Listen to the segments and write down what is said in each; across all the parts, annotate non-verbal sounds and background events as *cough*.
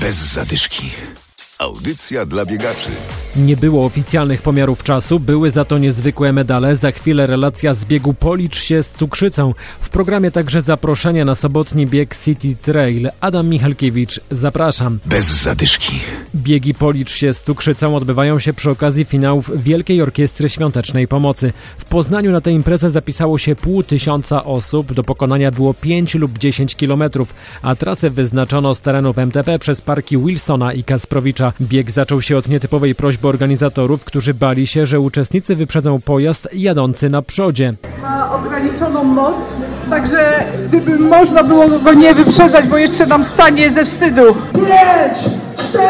Bez zadyszki. Audycja dla biegaczy. Nie było oficjalnych pomiarów czasu, były za to niezwykłe medale. Za chwilę relacja z biegu Policz się z cukrzycą. W programie także zaproszenie na sobotni bieg City Trail. Adam Michalkiewicz, zapraszam. Bez zadyszki. Biegi Policz się z cukrzycą odbywają się przy okazji finałów Wielkiej Orkiestry Świątecznej Pomocy. W Poznaniu na tę imprezę zapisało się pół tysiąca osób. Do pokonania było 5 lub 10 kilometrów, a trasę wyznaczono z terenów MTP przez parki Wilsona i Kasprowicza. Bieg zaczął się od nietypowej prośby organizatorów, którzy bali się, że uczestnicy wyprzedzą pojazd jadący na przodzie. ma ograniczoną moc, także gdyby można było go nie wyprzedzać, bo jeszcze nam stanie ze wstydu. 5, 4,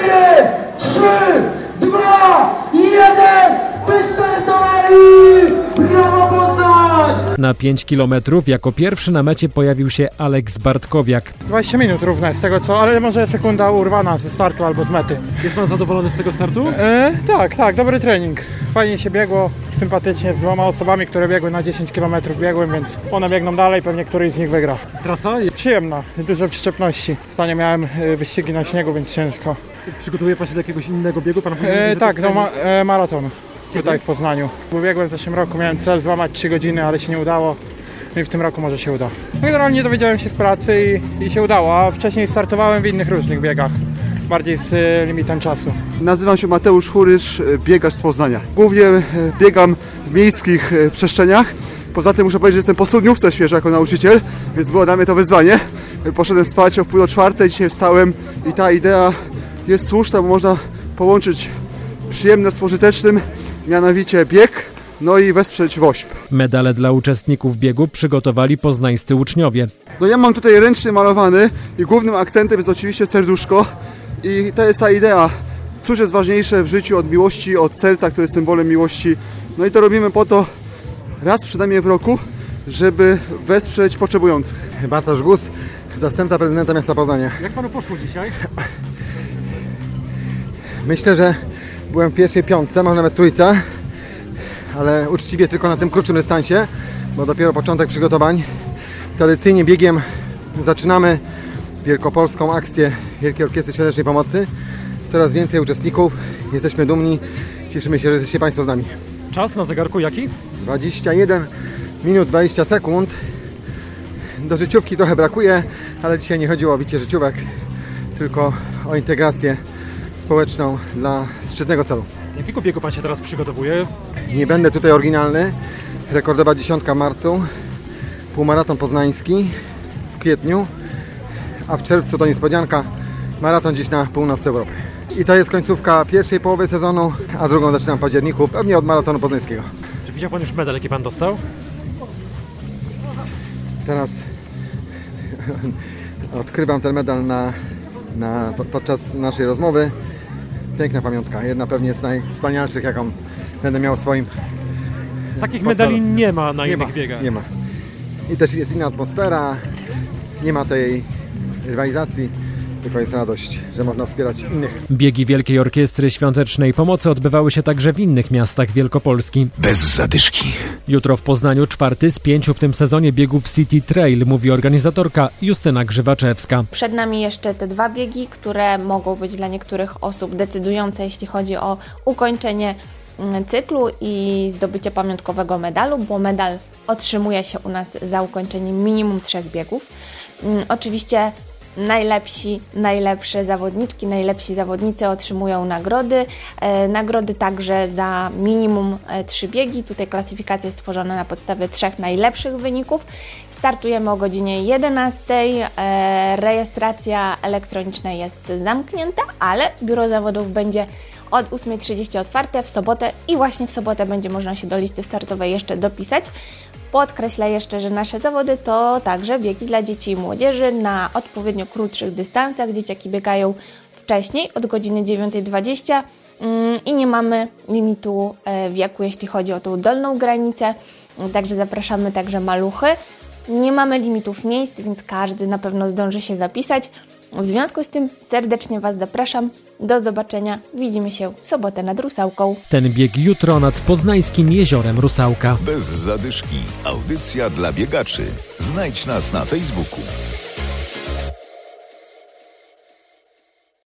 3, 2, 1, wystartowali! Brawo! Na 5 kilometrów jako pierwszy na mecie pojawił się Aleks Bartkowiak. 20 minut równe z tego co, ale może sekunda urwana ze startu albo z mety. Jest pan zadowolony z tego startu? E, tak, tak, dobry trening. Fajnie się biegło, sympatycznie z dwoma osobami, które biegły na 10 km biegłem, więc one biegną dalej, pewnie któryś z nich wygra. Trasa? Przyjemna, dużo przyczepności. Ostatnio miałem e, wyścigi na śniegu, więc ciężko. Przygotowuje pan się do jakiegoś innego biegu? Pan E, tak, do ma, e, maratonu tutaj w Poznaniu. W zeszłym roku, miałem cel złamać 3 godziny, ale się nie udało. No i w tym roku może się uda. Generalnie dowiedziałem się w pracy i, i się udało, a wcześniej startowałem w innych różnych biegach, bardziej z e, limitem czasu. Nazywam się Mateusz Churysz, e, biegacz z Poznania. Głównie e, biegam w miejskich przestrzeniach. Poza tym muszę powiedzieć, że jestem po studniówce świeżo jako nauczyciel, więc było dla mnie to wyzwanie. Poszedłem spać o wpół do czwartej, dzisiaj wstałem i ta idea jest słuszna, bo można połączyć przyjemne z pożytecznym, mianowicie bieg, no i wesprzeć WOŚP. Medale dla uczestników biegu przygotowali poznańscy uczniowie. No ja mam tutaj ręcznie malowany i głównym akcentem jest oczywiście serduszko i to jest ta idea. Cóż jest ważniejsze w życiu od miłości, od serca, które jest symbolem miłości. No i to robimy po to raz przynajmniej w roku, żeby wesprzeć potrzebujących. Bartosz Gus, zastępca prezydenta miasta Poznania. Jak panu poszło dzisiaj? Myślę, że byłem w pierwszej piątce, może nawet trójce, ale uczciwie tylko na tym krótszym dystansie, bo dopiero początek przygotowań. Tradycyjnie biegiem zaczynamy wielkopolską akcję Wielkiej Orkiestry Świątecznej Pomocy. Coraz więcej uczestników, jesteśmy dumni, cieszymy się, że jesteście Państwo z nami. Czas na zegarku jaki? 21 minut 20 sekund. Do życiówki trochę brakuje, ale dzisiaj nie chodziło o bicie życiówek, tylko o integrację społeczną dla szczytnego celu. Jakiego biegu pan się teraz przygotowuje? Nie będę tutaj oryginalny. Rekordowa dziesiątka marcu, półmaraton poznański w kwietniu, a w czerwcu to niespodzianka, maraton gdzieś na północ Europy. I to jest końcówka pierwszej połowy sezonu, a drugą zaczynam w październiku, pewnie od maratonu poznańskiego. Czy widział pan już medal, jaki pan dostał? Teraz *laughs* odkrywam ten medal na, na, po- podczas naszej rozmowy. Piękna pamiątka, jedna pewnie z najwspanialszych, jaką będę miał w swoim. Takich medali medali nie ma na Nie innych ma, biegach. nie ma. I też jest inna atmosfera, nie ma tej rywalizacji, tylko jest radość, że można wspierać innych. Biegi Wielkiej Orkiestry Świątecznej Pomocy odbywały się także w innych miastach Wielkopolski. Bez zadyszki. Jutro w Poznaniu czwarty z pięciu w tym sezonie biegów City Trail, mówi organizatorka Justyna Grzywaczewska. Przed nami jeszcze te dwa biegi, które mogą być dla niektórych osób decydujące, jeśli chodzi o ukończenie mm, cyklu i zdobycie pamiątkowego medalu, bo medal otrzymuje się u nas za ukończenie minimum trzech biegów. Mm, Oczywiście najlepsi, najlepsze zawodniczki, najlepsi zawodnicy otrzymują nagrody. E, nagrody także za minimum e, trzy biegi. Tutaj klasyfikacja jest stworzona na podstawie trzech najlepszych wyników. Startujemy o godzinie 11. E, rejestracja elektroniczna jest zamknięta, ale biuro zawodów będzie od 8.30 otwarte w sobotę i właśnie w sobotę będzie można się do listy startowej jeszcze dopisać. Podkreślę jeszcze, że nasze zawody to także biegi dla dzieci i młodzieży na odpowiednio krótszych dystansach. Dzieciaki biegają wcześniej, od godziny 9.20 mm, i nie mamy limitu e, wieku, jeśli chodzi o tą dolną granicę. Także zapraszamy także maluchy. Nie mamy limitów miejsc, więc każdy na pewno zdąży się zapisać. W związku z tym serdecznie Was zapraszam. Do zobaczenia. Widzimy się w sobotę nad Rusałką. Ten bieg jutro nad poznańskim jeziorem Rusałka. Bez zadyszki. Audycja dla biegaczy. Znajdź nas na Facebooku.